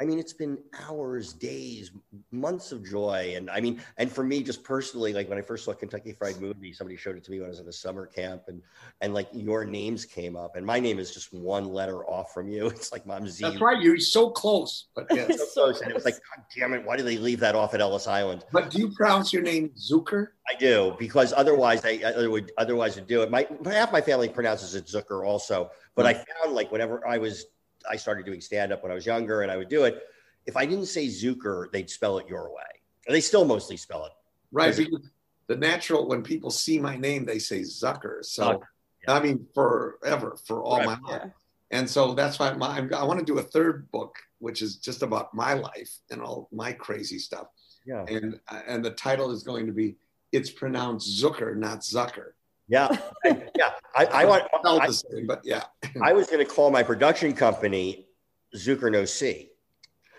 I mean, it's been hours, days, months of joy, and I mean, and for me, just personally, like when I first saw Kentucky Fried Movie, somebody showed it to me when I was at a summer camp, and and like your names came up, and my name is just one letter off from you. It's like Mom Z. That's right. You're so close, but yes. So close, and it was like, God damn it! Why did they leave that off at Ellis Island? But do you pronounce your name Zucker? I do because otherwise I, I would otherwise would do it. My half my family pronounces it Zucker also, but I found like whenever I was I started doing stand up when I was younger and I would do it. If I didn't say Zucker, they'd spell it your way. And they still mostly spell it. Right. Because the natural, when people see my name, they say Zucker. So, Zucker, I mean, forever, for all my life. yeah. And so that's why my, I want to do a third book, which is just about my life and all my crazy stuff. Yeah. And and the title is going to be It's pronounced Zucker, not Zucker. Yeah. yeah. I, I want I, the same, but yeah. I was gonna call my production company Zucker No C.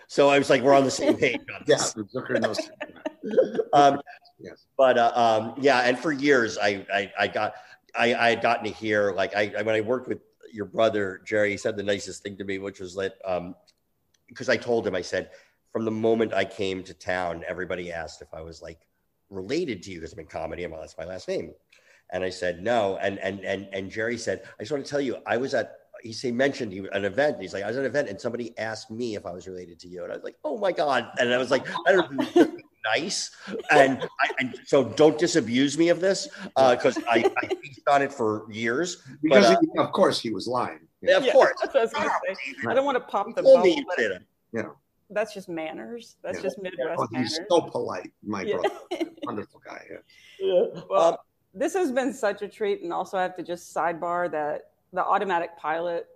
So I was like, we're on the same page on Yeah. Zucker knows. Um, Yes. But uh, um, yeah, and for years I I, I got I, I had gotten to hear like I I- when I worked with your brother Jerry, he said the nicest thing to me, which was that um, because I told him I said from the moment I came to town, everybody asked if I was like related to you because I'm in comedy and well, that's my last name, and I said no, and and and and Jerry said I just want to tell you I was at he say mentioned he, an event. He's like I was at an event and somebody asked me if I was related to you, and I was like oh my god, and I was like I don't know nice and, I, and so don't disabuse me of this because I, I feasted on it for years Because, But, uh, he- of course, he was lying. yeah, of Yeah, course That's what I was gonna say. I don't want to pop the Told bubble. me but did it. That's just manners. That's Yeah. just Midwest Oh, he's manners. so polite, my Yeah. brother. Wonderful guy. Yeah. Well, Um, this has been such a treat, and also I have to just sidebar that the automatic pilot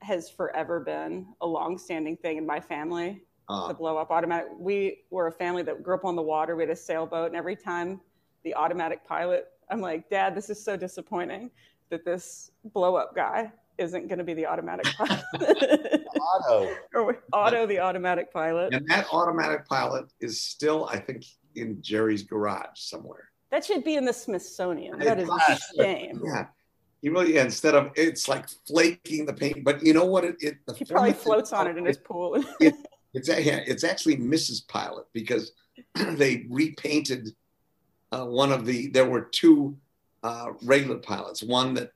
has forever been a long-standing thing in my family. Uh, the blow up automatic. We were a family that grew up on the water. We had a sailboat, and every time the automatic pilot, I'm like, Dad, this is so disappointing that this blow up guy isn't going to be the automatic pilot. Otto. or Otto, the automatic pilot. and that automatic pilot is still, I think, in Jerry's garage somewhere. That should be in the Smithsonian. That is a Yes. shame. Yeah. He really yeah, instead of it's like flaking the paint, but you know what? It, it the He probably floats on it in his pool. It's yeah, it's actually Mrs. Pilot because they repainted uh, one of the. There were two uh, regular pilots. One that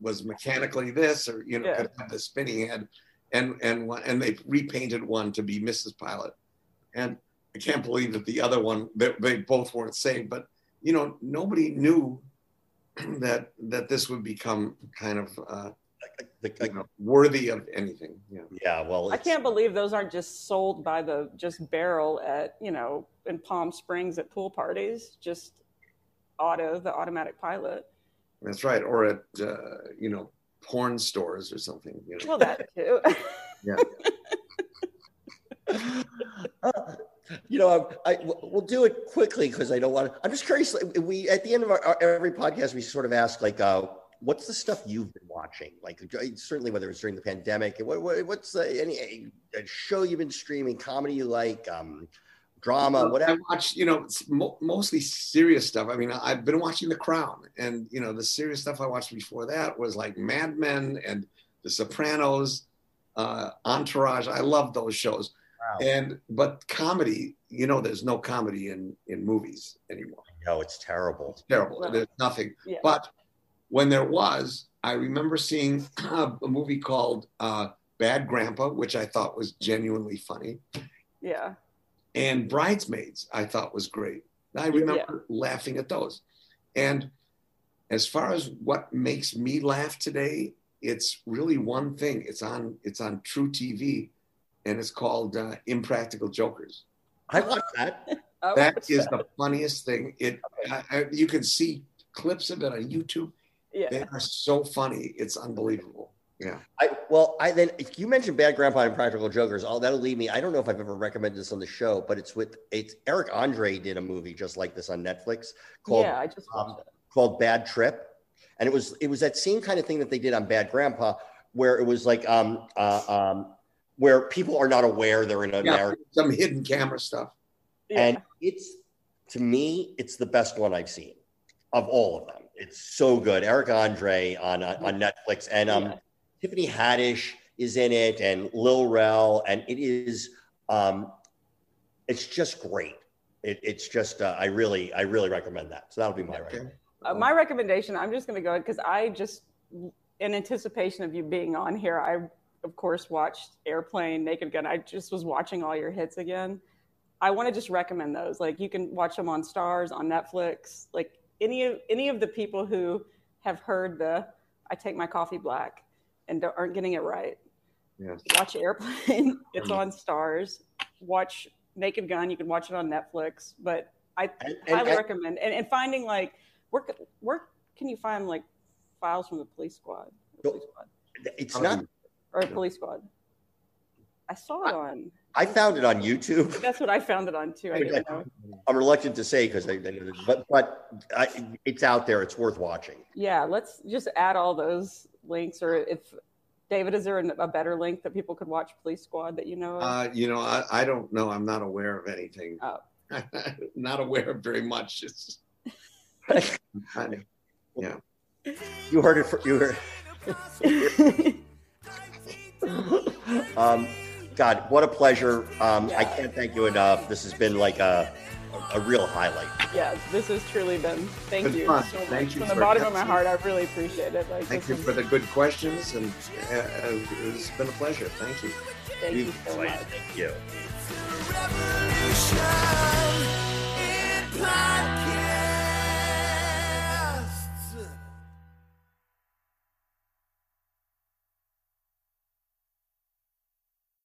was mechanically this, or you know, Yeah. could have the spinning head, and and one and they repainted one to be Mrs. Pilot. And I can't believe that the other one they, they both weren't saved. But you know, nobody knew that that this would become kind of uh, The- you know, worthy of anything. Yeah. yeah, well, I can't believe those aren't just sold by the just barrel at you know in Palm Springs at pool parties. Just auto the automatic pilot. That's right. Or at uh, you know porn stores or something. You know. Well, that too. Uh, you know, I, I- we'll do it quickly because I don't want to. I'm just curious. We at the end of our, our every podcast, we sort of ask like, uh, "What's the stuff you've been watching?" Like, uh, certainly whether it's during the pandemic. What, what, what's uh, any a show you've been streaming, comedy you like, um, drama, I whatever? I watch, you know, mo- mostly serious stuff. I mean, I've been watching The Crown, and you know, the serious stuff I watched before that was like Mad Men and The Sopranos, uh, Entourage. I love those shows. Wow. And but comedy, you know, there's no comedy in in movies anymore. No, it's terrible. It's terrible. Right. There's nothing. yeah. But when there was, I remember seeing a movie called uh, Bad Grandpa, which I thought was genuinely funny. yeah. and Bridesmaids, I thought was great. I remember laughing at those. And as far as what makes me laugh today, it's really one thing. It's on it's on truTV, and it's called uh, Impractical Jokers. I watched that. Oh, That is the funniest thing. It I, I, you can see clips of it on YouTube. Yeah. They are so funny. It's unbelievable. Yeah. I well, I then if you mentioned Bad Grandpa and Practical Jokers, all that'll lead me. I don't know if I've ever recommended this on the show, but it's with it's Eric Andre did a movie just like this on Netflix called Yeah, I just um, called Bad Trip, and it was it was that same kind of thing that they did on Bad Grandpa, where it was like um uh, um where people are not aware they're in a Yeah. narrative, Some hidden camera stuff. Yeah. and it's to me it's the best one I've seen of all of them. It's so good. Eric Andre on uh, on Netflix, and um Yeah. Tiffany Haddish is in it, and Lil Rel, and it is um it's just great. It, it's just uh, I really I really recommend that. So that'll be my Okay. recommendation. Uh, my recommendation, I'm just going to go because I just, in anticipation of you being on here, I, of course, watched Airplane, Naked Gun. I just was watching all your hits again. I want to just recommend those. Like you can watch them on Starz, on Netflix. Like any of any of the people who have heard the "I take my coffee black" and don't- aren't getting it right. Yes. Watch Airplane. it's on Starz. Watch Naked Gun. You can watch it on Netflix. But I And, and, highly and- recommend and, and finding like where where can you find like files from the police squad, Go- police squad it's not. Or police squad i saw it on I found it on YouTube. that's what i found it on too i didn't know I'm reluctant to say because I, I- but but I, it's out there. It's worth watching. yeah let's just add all those links or if david is there a better link that people could watch police squad that you know of? Uh, you know, I, I don't know. I'm not aware of anything. Oh. not aware of very much. It's kind of, yeah. You heard it. For, you heard. Um, God, what a pleasure. Um, I can't thank you enough. This has been like a a real highlight. yeah this has truly been thank Been you fun. so much Thank you from the bottom of my heart i really appreciate it like Thank you is- for the good questions, and uh, uh, it's been a pleasure. Thank you. thank you so much Thank you. revolution.